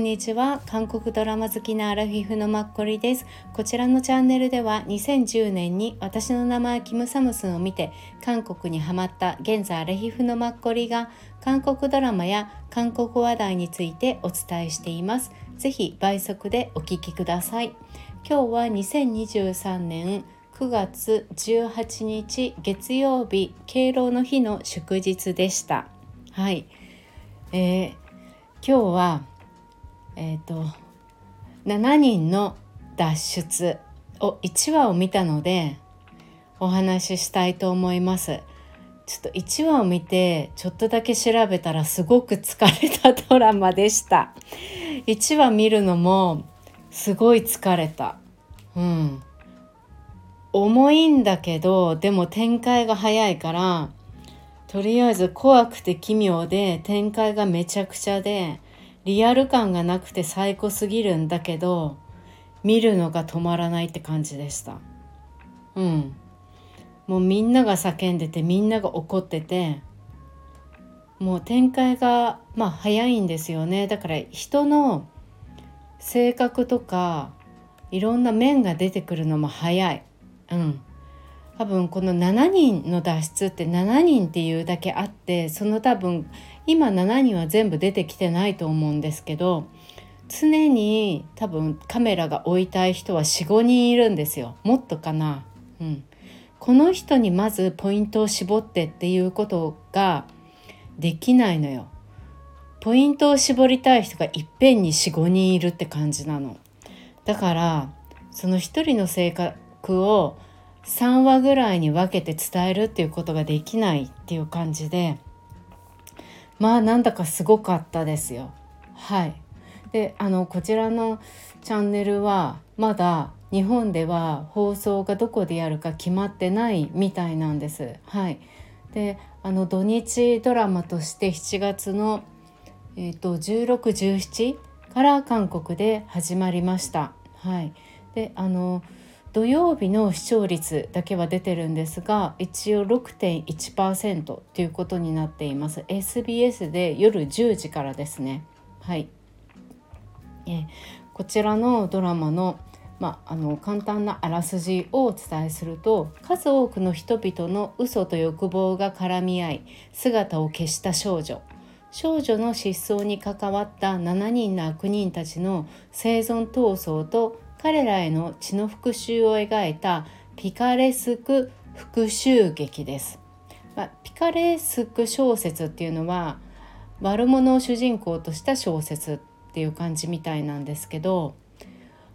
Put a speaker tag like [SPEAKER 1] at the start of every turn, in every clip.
[SPEAKER 1] んにちは。韓国ドラマ好きなアラフィフのマッコリです。こちらのチャンネルでは2010年に私の名前キムサムスンを見て韓国にハマった現在アラフィフのマッコリが韓国ドラマや韓国話題についてお伝えしています。ぜひ倍速でお聞きください。今日は2023年9月18日月曜日敬老の日の祝日でした。はい、えー、今日はえっ、ー、と7人の脱出を1話を見たのでお話ししたいと思います。ちょっと1話を見てちょっとだけ調べたらすごく疲れたドラマでした。1話見るのもすごい疲れた。うん。重いんだけどでも展開が早いからとりあえず怖くて奇妙で展開がめちゃくちゃでリアル感がなくて最高すぎるんだけど見るのが止まらないって感じでした。うん。もうみんなが叫んでてみんなが怒っててもう展開がまあ早いんですよね。だから人の性格とかいろんな面が出てくるのも早い。うん。多分この7人の脱出って7人っていうだけあってその多分今7人は全部出てきてないと思うんですけど常に多分カメラが置いたい人は45人いるんですよもっとかな。うん、この人にまずポイントを絞ってっていうことができないのよ。ポイントを絞りたい人がいっぺんに45人いるって感じなの。だからその一人の性格を3話ぐらいに分けて伝えるっていうことができないっていう感じでまあなんだかすごかったですよ。はいであのこちらのチャンネルはまだ日本では放送がどこでやるか決まってないみたいなんです。はい、であの土日ドラマとして7月の、えーと、1617から韓国で始まりました。はい、であの土曜日の視聴率だけは出てるんですが一応6.1%ということになっています。SBS で夜10時からですね。はい。えこちらのドラマのまあ、あの簡単なあらすじをお伝えすると数多くの人々の嘘と欲望が絡み合い姿を消した少女。少女の失踪に関わった7人の悪人たちの生存闘争と彼らへの血の復讐を描いたピカレスク復讐劇です。まあ、ピカレスク小説っていうのは悪者を主人公とした小説っていう感じみたいなんですけど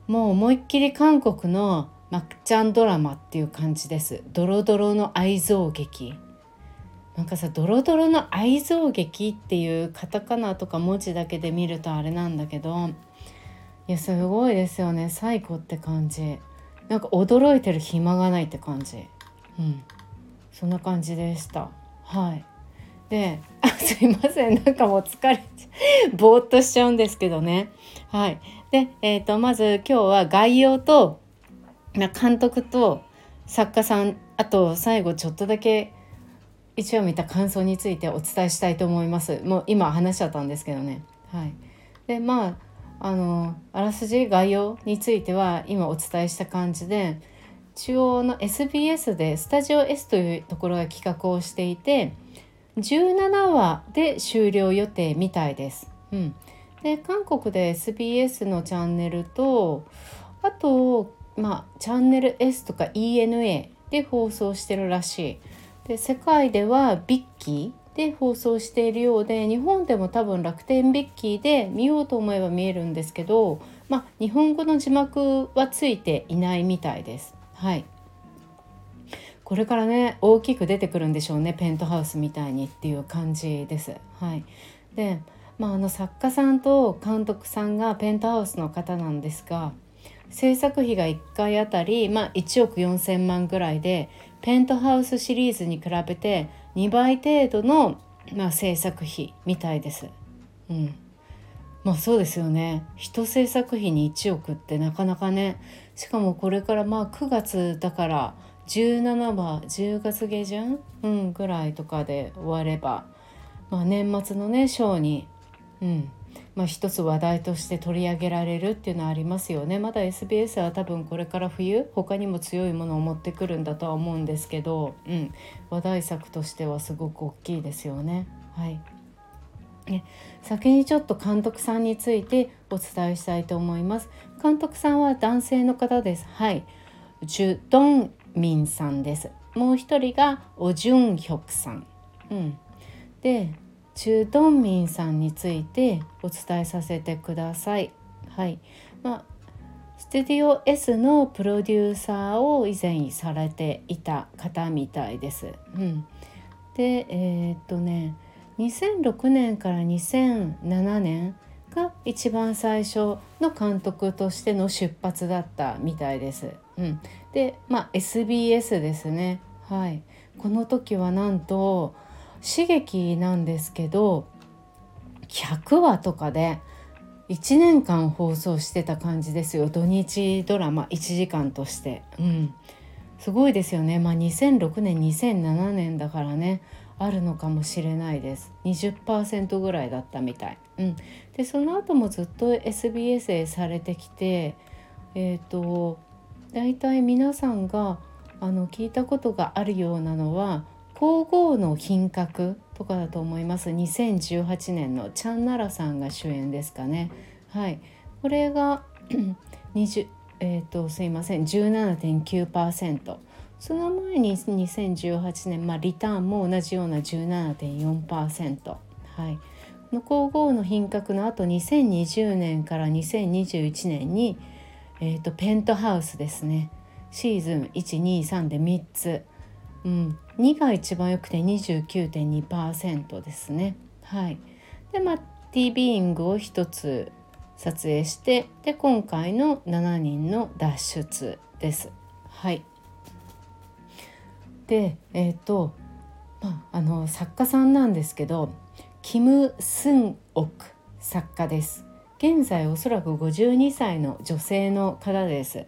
[SPEAKER 1] もう思いっきり韓国のマッちゃんドラマっていう感じです。ドロドロの愛憎劇。なんかさドロドロの愛憎劇っていうカタカナとか文字だけで見るとあれなんだけどいやすごいですよね。最高って感じ。なんか驚いてる暇がないって感じ。うん。そんな感じでした。はい。であすいません。なんかもう疲れちゃぼーっとしちゃうんですけどね。はい。でえーと、とまず今日は概要と監督と作家さんあと最後ちょっとだけ一応見た感想についてお伝えしたいと思います。もう今話しちゃったんですけどね。はい。でまああのあらすじ概要については今お伝えした感じで中央の SBS でスタジオ S というところが企画をしていて17話で終了予定みたいです。うん、で韓国で SBS のチャンネルとあと、まあ、チャンネル S とか ENA で放送してるらしい。で世界ではビッキーで放送しているようで日本でも多分楽天ビッキーで見ようと思えば見えるんですけど、まあ、日本語の字幕はついていないみたいです。はいこれからね大きく出てくるんでしょうねペントハウスみたいにっていう感じです。はい、で、まあ、あの作家さんと監督さんがペントハウスの方なんですが制作費が1回あたり、まあ、1億4,000万ぐらいでペントハウスシリーズに比べて2倍程度の、まあ、制作費みたいです。うん、まあそうですよね。人制作費に1億ってなかなかね。しかもこれからまあ9月だから17話10月下旬、うん、ぐらいとかで終われば、まあ、年末のねショーに、うん、まあ、一つ話題として取り上げられるっていうのはありますよねまだ SBS は多分これから冬他にも強いものを持ってくるんだとは思うんですけど、うん、話題作としてはすごく大きいですよね。はいね、先にちょっと監督さんについてお伝えしたいと思います。監督さんは男性の方です。はい。ジュドンミンさんです。もう一人がオジュンヒョクさん。うん。で、チュ・ドンミンさんについてお伝えさせてください。はい。まあステディオ S のプロデューサーを以前されていた方みたいです。うん、でえー、っとね2006年から2007年が一番最初の監督としての出発だったみたいです。うん、でまあ SBS ですね。はい、この時はなんと刺激なんですけど100話とかで1年間放送してた感じですよ。土日ドラマ1時間として。うん。すごいですよね。まあ2006年2007年だからね。あるのかもしれないです。20%ぐらいだったみたい、うん、でその後もずっと SBS へされてきてえっ、ー、と大体皆さんがあの聞いたことがあるようなのは皇后の品格とかだと思います。2018年のチャンナラさんが主演ですかね。はい。これが 20えっ、ー、とすいません。17.9%その前に2018年、まあ、リターンも同じような17.4%はい。の皇后の品格のあと2020年から2021年に、えーとペントハウスですね。シーズン123で3つ。うん、2が一番良くて29.2%ですね。はい、でまあ T ビーイングを1つ撮影してで今回の7人の脱出です。はい、でえっ、ー、と、まあ、あの作家さんなんですけどキム・スンオク作家です。現在おそらく52歳の女性の方です。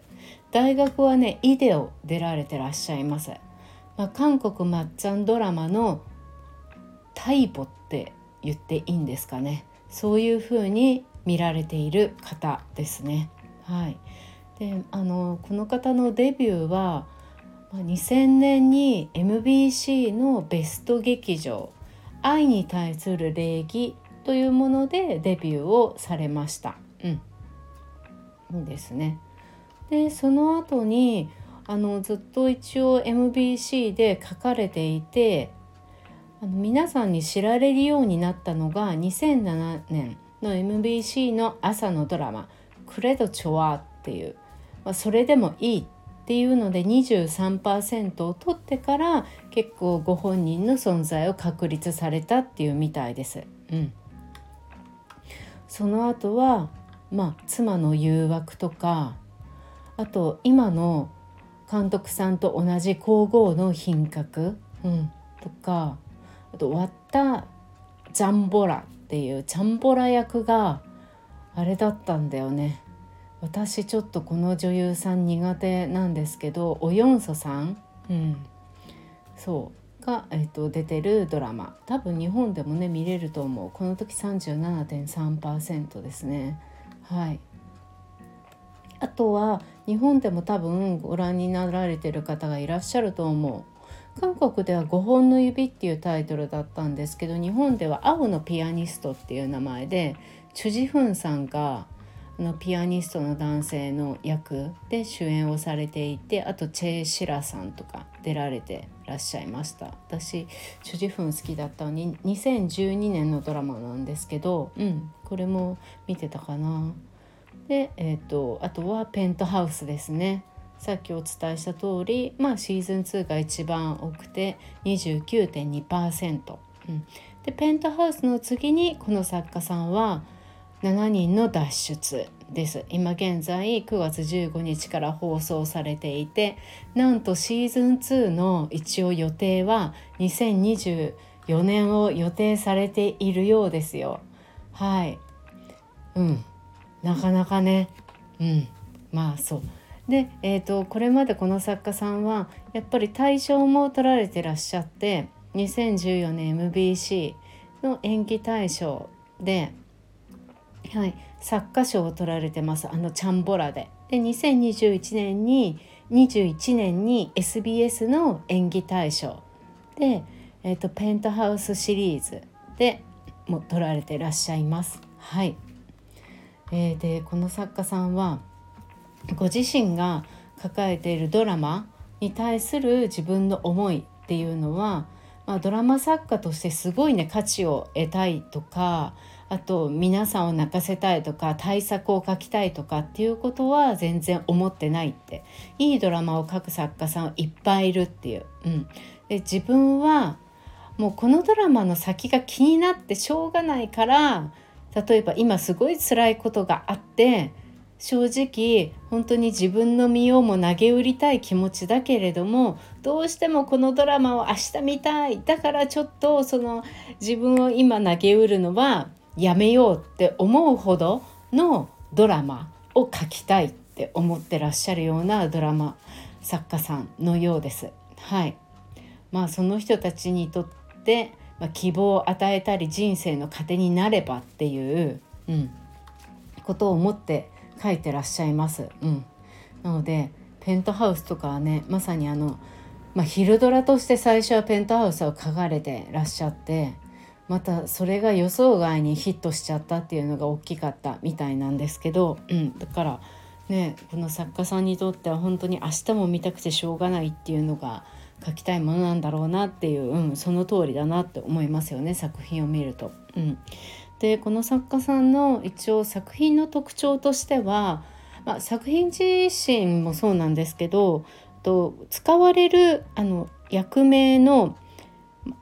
[SPEAKER 1] 大学はねイデオ出られてらっしゃいます。まあ、韓国まっちゃんドラマのタイポって言っていいんですかねそういう風に見られている方ですね。はい、であのこの方のデビューは2000年に MBC のベスト劇場「愛に対する礼儀」というものでデビューをされました。うん、ですね。でその後にあのずっと一応 MBC で書かれていてあの皆さんに知られるようになったのが2007年の MBC の朝のドラマ「クレドチョワ」っていう、まあ、それでもいいっていうので23%を取ってから結構ご本人の存在を確立されたっていうみたいです。うん、その後はまあ妻の誘惑とかあと今の監督さんと同じ皇后の品格、うん、とかあと割ったジャンボラっていうチャンボラ役があれだったんだよね。私ちょっとこの女優さん苦手なんですけどおよんそさん、うん、そう。が、えーと、出てるドラマ。多分日本でもね見れると思う。この時37.3%ですね。はい。あとは日本でも多分ご覧になられてる方がいらっしゃると思う。韓国では「5本の指」っていうタイトルだったんですけど日本では「青のピアニスト」っていう名前でチュジフンさんがのピアニストの男性の役で主演をされていてあとチェ・シラさんとか出られてらっしゃいました。私チュジフン好きだったのに2012年のドラマなんですけどうんこれも見てたかな。で、えーと、あとはペントハウスですね。さっきお伝えした通り、まあ、シーズン2が一番多くて29.2%、うん、でペントハウスの次にこの作家さんは7人の脱出です。今現在9月15日から放送されていてなんとシーズン2の一応予定は2024年を予定されているようですよ。はい。うん。なかなかね。うん。まあそう。で、えーと、これまでこの作家さんはやっぱり大賞も取られてらっしゃって2014年 MBC の演技大賞ではい、作家賞を取られてます。あのチャンボラで。で2021年に21年に SBS の演技大賞。で、えーと、ペントハウスシリーズでも取られてらっしゃいます。はい、えー、でこの作家さんはご自身が抱えているドラマに対する自分の思いっていうのは、まあ、ドラマ作家としてすごいね価値を得たいとかあと皆さんを泣かせたいとか対策を書きたいとかっていうことは全然思ってないっていいドラマを書く作家さんいっぱいいるっていう。うん、で自分はもうこのドラマの先が気になってしょうがないから例えば今すごい辛いことがあって正直本当に自分の身をも投げ売りたい気持ちだけれどもどうしてもこのドラマを明日見たいだからちょっとその自分を今投げ売るのはやめようって思うほどのドラマを書きたいって思ってらっしゃるようなドラマ作家さんのようです。はいまあ、その人たちにとって、まあ、希望を与えたり人生の糧になればっていう、うん、ことを思って書いてらっしゃいます。うん、なのでペントハウスとかはねまさにあの、まあ、昼ドラとして最初はペントハウスを書かれてらっしゃってまたそれが予想外にヒットしちゃったっていうのが大きかったみたいなんですけど、うん、だからねこの作家さんにとっては本当に明日も見たくてしょうがないっていうのが書きたいものなんだろうなっていう、うん、その通りだなって思いますよね作品を見ると。うん、でこの作家さんの一応作品の特徴としては、まあ、作品自身もそうなんですけどと使われるあの役名の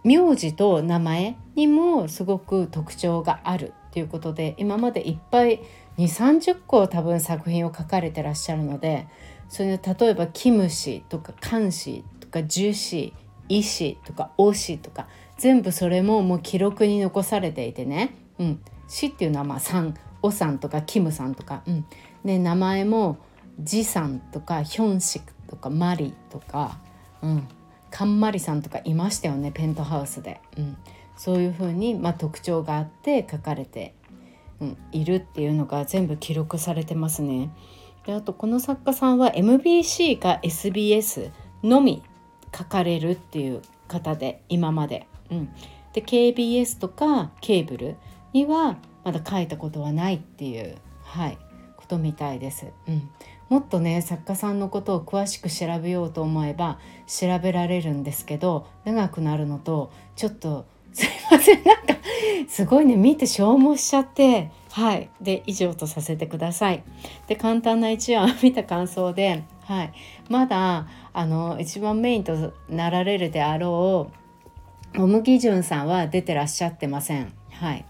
[SPEAKER 1] 名字と名前にもすごく特徴があるっていうことで今までいっぱい2 3 0個多分作品を書かれてらっしゃるのでそれで例えばキムシとかカンシとかジュシイシとかオシとか全部それももう記録に残されていてね、うん、シっていうのはまあさんオさんとかキムさんとか、うん、で名前もジさんとかヒョンシクとかマリとか、うん、カンマリさんとかいましたよねペントハウスで、うん、そういうふうに、まあ、特徴があって書かれて、うん、いるっていうのが全部記録されてますね。であとこの作家さんは MBC か SBS のみ書かれるっていう方で今まで。うん、で KBS とかケーブルにはまだ書いたことはないっていう、はい、ことみたいです。うん、もっとね作家さんのことを詳しく調べようと思えば調べられるんですけど長くなるのとちょっと すいませんなんかすごいね見て消耗しちゃってはいで以上とさせてください。で簡単な一話を見た感想で、はい、まだあの一番メインとなられるであろうオムギジュンさんは出てらっしゃってません。はい、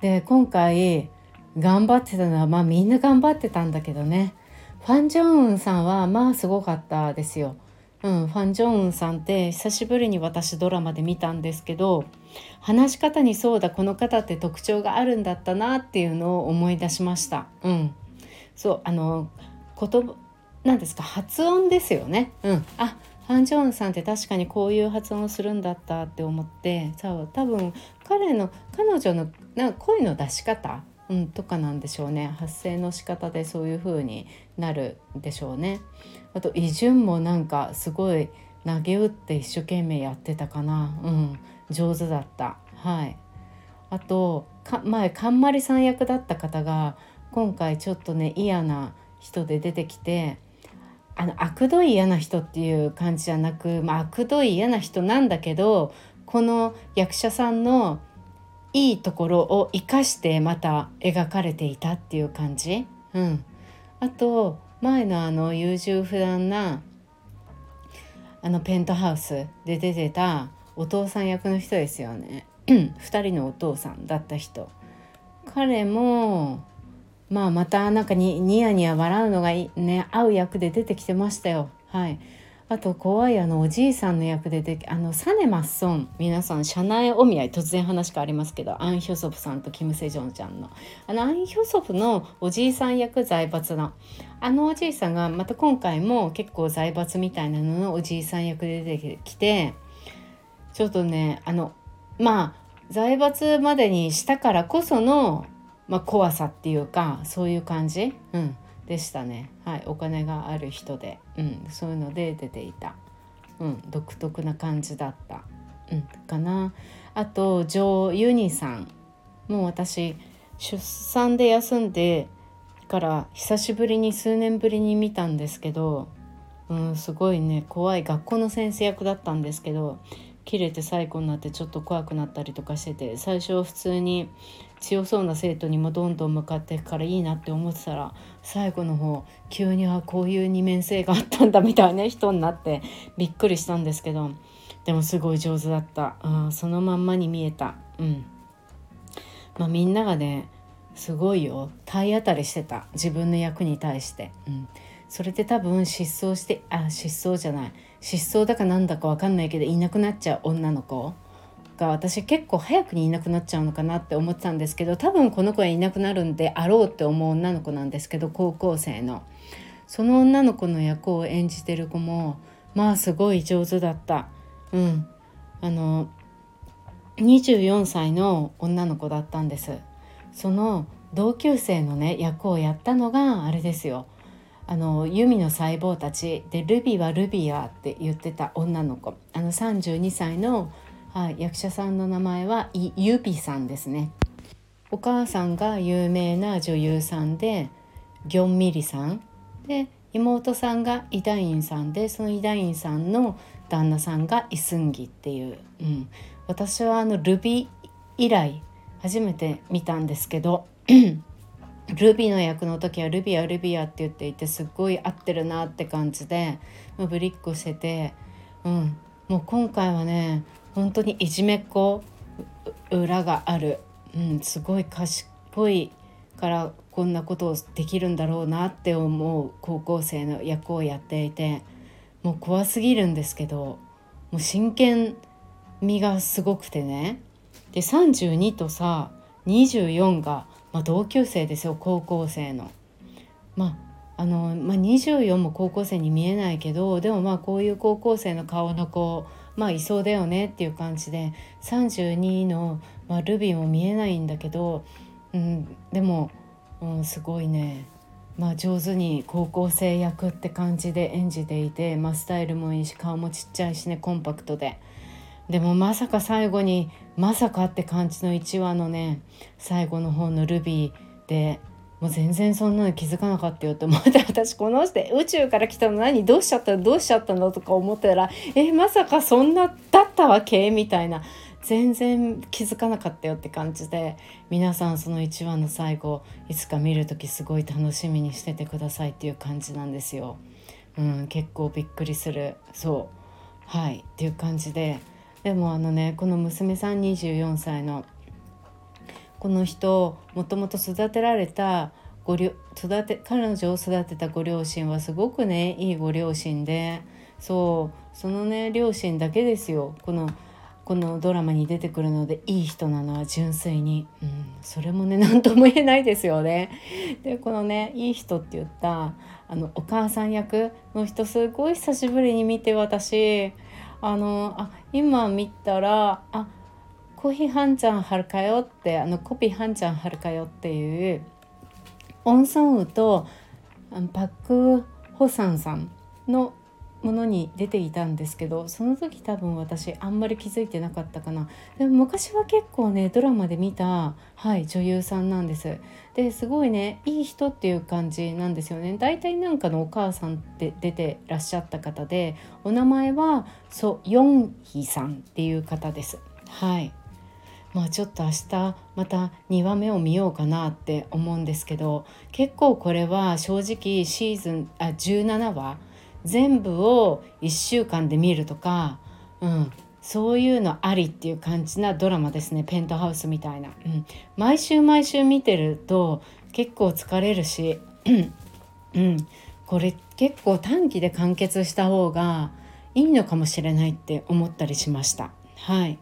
[SPEAKER 1] で今回頑張ってたのはまあみんな頑張ってたんだけどねファン・ジョンウンさんはまあすごかったですよ。うん、ファン・ジョンウンさんって久しぶりに私ドラマで見たんですけど話し方にそうだこの方って特徴があるんだったなっていうのを思い出しました。うん、そうあの言葉なんですか？発音ですよね。うん、あファン・ジョンさんって確かにこういう発音をするんだったって思って。そう多分彼の彼女のな声の出し方？うん、とかなんでしょうね。発声の仕方でそういう風になるんでしょうね。あとイジュンもなんかすごい投げ打って一生懸命やってたかな、うん、上手だった。はい、あと前冠さん役だった方が今回ちょっとね嫌な人で出てきてあの悪どい嫌な人っていう感じじゃなく、まあ、悪どい嫌な人なんだけどこの役者さんのいいところを生かしてまた描かれていたっていう感じ、うん、あと前のあの優柔不断なあのペントハウスで出てたお父さん役の人ですよね。2人のお父さんだった人。彼もまあまたなんかにニヤニヤ笑うのがね。合う役で出てきてましたよ。はい。あと怖いあのおじいさんの役でであのサネマッソン。皆さん社内お見合い突然話変わりますけどアン・ヒョソプさんとキム・セジョンちゃんの。あのアン・ヒョソプのおじいさん役財閥の。あのおじいさんがまた今回も結構財閥みたいなののおじいさん役で出てきてちょっとねあのまあ財閥までにしたからこそのまあ、怖さっていうかそういう感じ、うん、でしたね、はい、お金がある人で、うん、そういうので出ていた、うん、独特な感じだった、うん、かな。あとジョー・ユニさん。もう私出産で休んでから久しぶりに数年ぶりに見たんですけど、うん、すごいね。怖い。学校の先生役だったんですけど切れて最後になってちょっと怖くなったりとかしてて最初は普通に強そうな生徒にもどんどん向かっていくからいいなって思ってたら最後の方急にはこういう二面性があったんだみたいな人になってびっくりしたんですけどでもすごい上手だった、うん、そのまんまに見えた。うん。まあみんながねすごいよ。体当たりしてた。自分の役に対して、うん、それで多分失踪してあ失踪じゃない。失踪だかなんだか分かんないけどいなくなっちゃう女の子。が私結構早くにいなくなっちゃうのかなって思ってたんですけど多分この子はいなくなるんであろうって思う女の子なんですけど高校生の。その女の子の役を演じてる子もまあすごい上手だった。うん。あの24歳の女の子だったんです。その同級生のね役をやったのがあれですよ。あの弓の細胞たちでルビはルビアって言ってた女の子。あの32歳の、はい、役者さんの名前はイユビさんですね。お母さんが有名な女優さんでギョンミリさん。で妹さんがイダインさんでそのイダインさんの旦那さんがイスンギっていう、うん、私はあのルビ以来初めて見たんですけど ルビーの役の時はルビアルビアって言っていてすっごい合ってるなって感じでもうブリックしてて、うん、もう今回はね本当にいじめっ子裏がある、うん、すごい賢いからこんなことをできるんだろうなって思う高校生の役をやっていてもう怖すぎるんですけどもう真剣味がすごくてねで32とさ24がまあ、同級生ですよ高校生の。まあのまあ、24も高校生に見えないけどでもまあこういう高校生の顔の子まあいそうだよねっていう感じで32の、まあ、ルビーも見えないんだけど、うん、でも、うん、すごいね、まあ、上手に高校生役って感じで演じていて、まあ、スタイルもいいし顔もちっちゃいしねコンパクトで。でもまさか最後にまさかって感じの1話のね最後の方のルビーでもう全然そんなの気づかなかったよって思って 私この人宇宙から来たの何どうしちゃったのどうしちゃったのとか思ったらえまさかそんなだったわけ？みたいな。全然気づかなかったよって感じで皆さんその1話の最後いつか見る時すごい楽しみにしててくださいっていう感じなんですよ。うん、結構びっくりする。そう。はい。っていう感じで。でもあのねこの娘さん24歳のこの人もともと育てられたご育て彼女を育てたご両親はすごくねいいご両親でそうそのね両親だけですよ。このこのドラマに出てくるのでいい人なのは純粋に、うん、それもね何とも言えないですよね。でこのねいい人って言ったあのお母さん役の人すごい久しぶりに見て私。あのあ今見たらあコーヒー半ちゃんはるかよってあのコピー半ちゃんはるかよっていうオンソンウとパック・ホサンさんのものに出ていたんですけどその時多分私あんまり気づいてなかったかな。でも昔は結構ねドラマで見た、はい、女優さんなんです。ですごいねいい人っていう感じなんですよね。大体なんかのお母さんって出てらっしゃった方でお名前はソ・ヨンヒさんっていう方です。はい。まあちょっと明日また2話目を見ようかなって思うんですけど結構これは正直シーズンあ17話全部を1週間で見るとか、うん、そういうのありっていう感じなドラマですね。ペントハウスみたいな、うん、毎週毎週見てると結構疲れるし、うん、これ結構短期で完結した方がいいのかもしれないって思ったりしました。はい。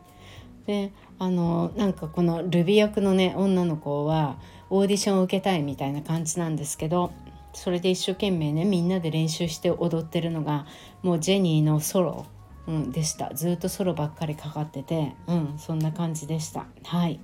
[SPEAKER 1] であのなんかこのルビ役のね女の子はオーディションを受けたいみたいな感じなんですけどそれで一生懸命ねみんなで練習して踊ってるのがもうジェニーのソロ、うん、でした。ずっとソロばっかりかかってて、うん、そんな感じでした。はい。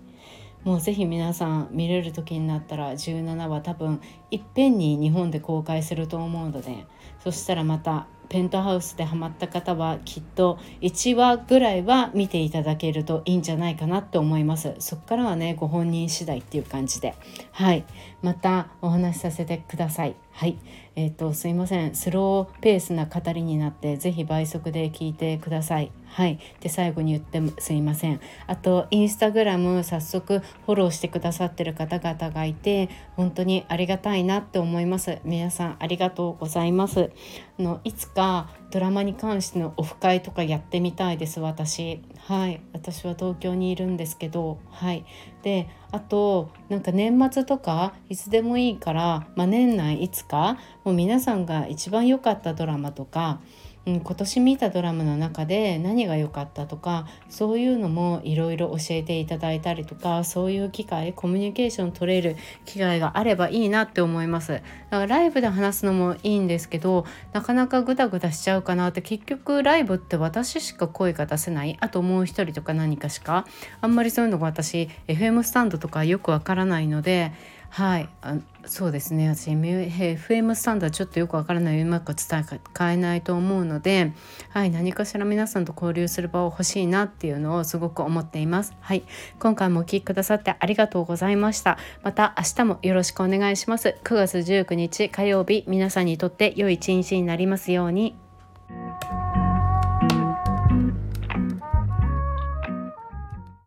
[SPEAKER 1] もうぜひ皆さん見れる時になったら17話多分いっぺんに日本で公開すると思うのでそしたらまたペントハウスでハマった方はきっと1話ぐらいは見ていただけるといいんじゃないかなって思います。そっからはねご本人次第っていう感じで。はい。またお話しさせてください。はい。えっ、ー、とすいません。スローペースな語りになってぜひ倍速で聞いてください。はい。で最後に言ってすいません。あとインスタグラム早速フォローしてくださってる方々がいて本当にありがたいなって思います。皆さんありがとうございます。のいつかドラマに関してのオフ会とかやってみたいです私。はい。私は東京にいるんですけど。はい。であとなんか年末とかいつでもいいから、まあ、年内いつかもう皆さんが一番良かったドラマとかうん、今年見たドラマの中で何が良かったとかそういうのもいろいろ教えていただいたりとかそういう機会コミュニケーション取れる機会があればいいなって思います。だからライブで話すのもいいんですけどなかなかグダグダしちゃうかなって結局ライブって私しか声が出せない。あともう一人とか何かしか。あんまりそういうのが私 FM スタンドとかよくわからないのではいあそうですね私 FM スタンドはちょっとよくわからないうまく伝えないと思うので、はい、何かしら皆さんと交流する場を欲しいなっていうのをすごく思っています。はい、今回もお聴きくださってありがとうございました。また明日もよろしくお願いします。9月19日火曜日皆さんにとって良い一日になりますように。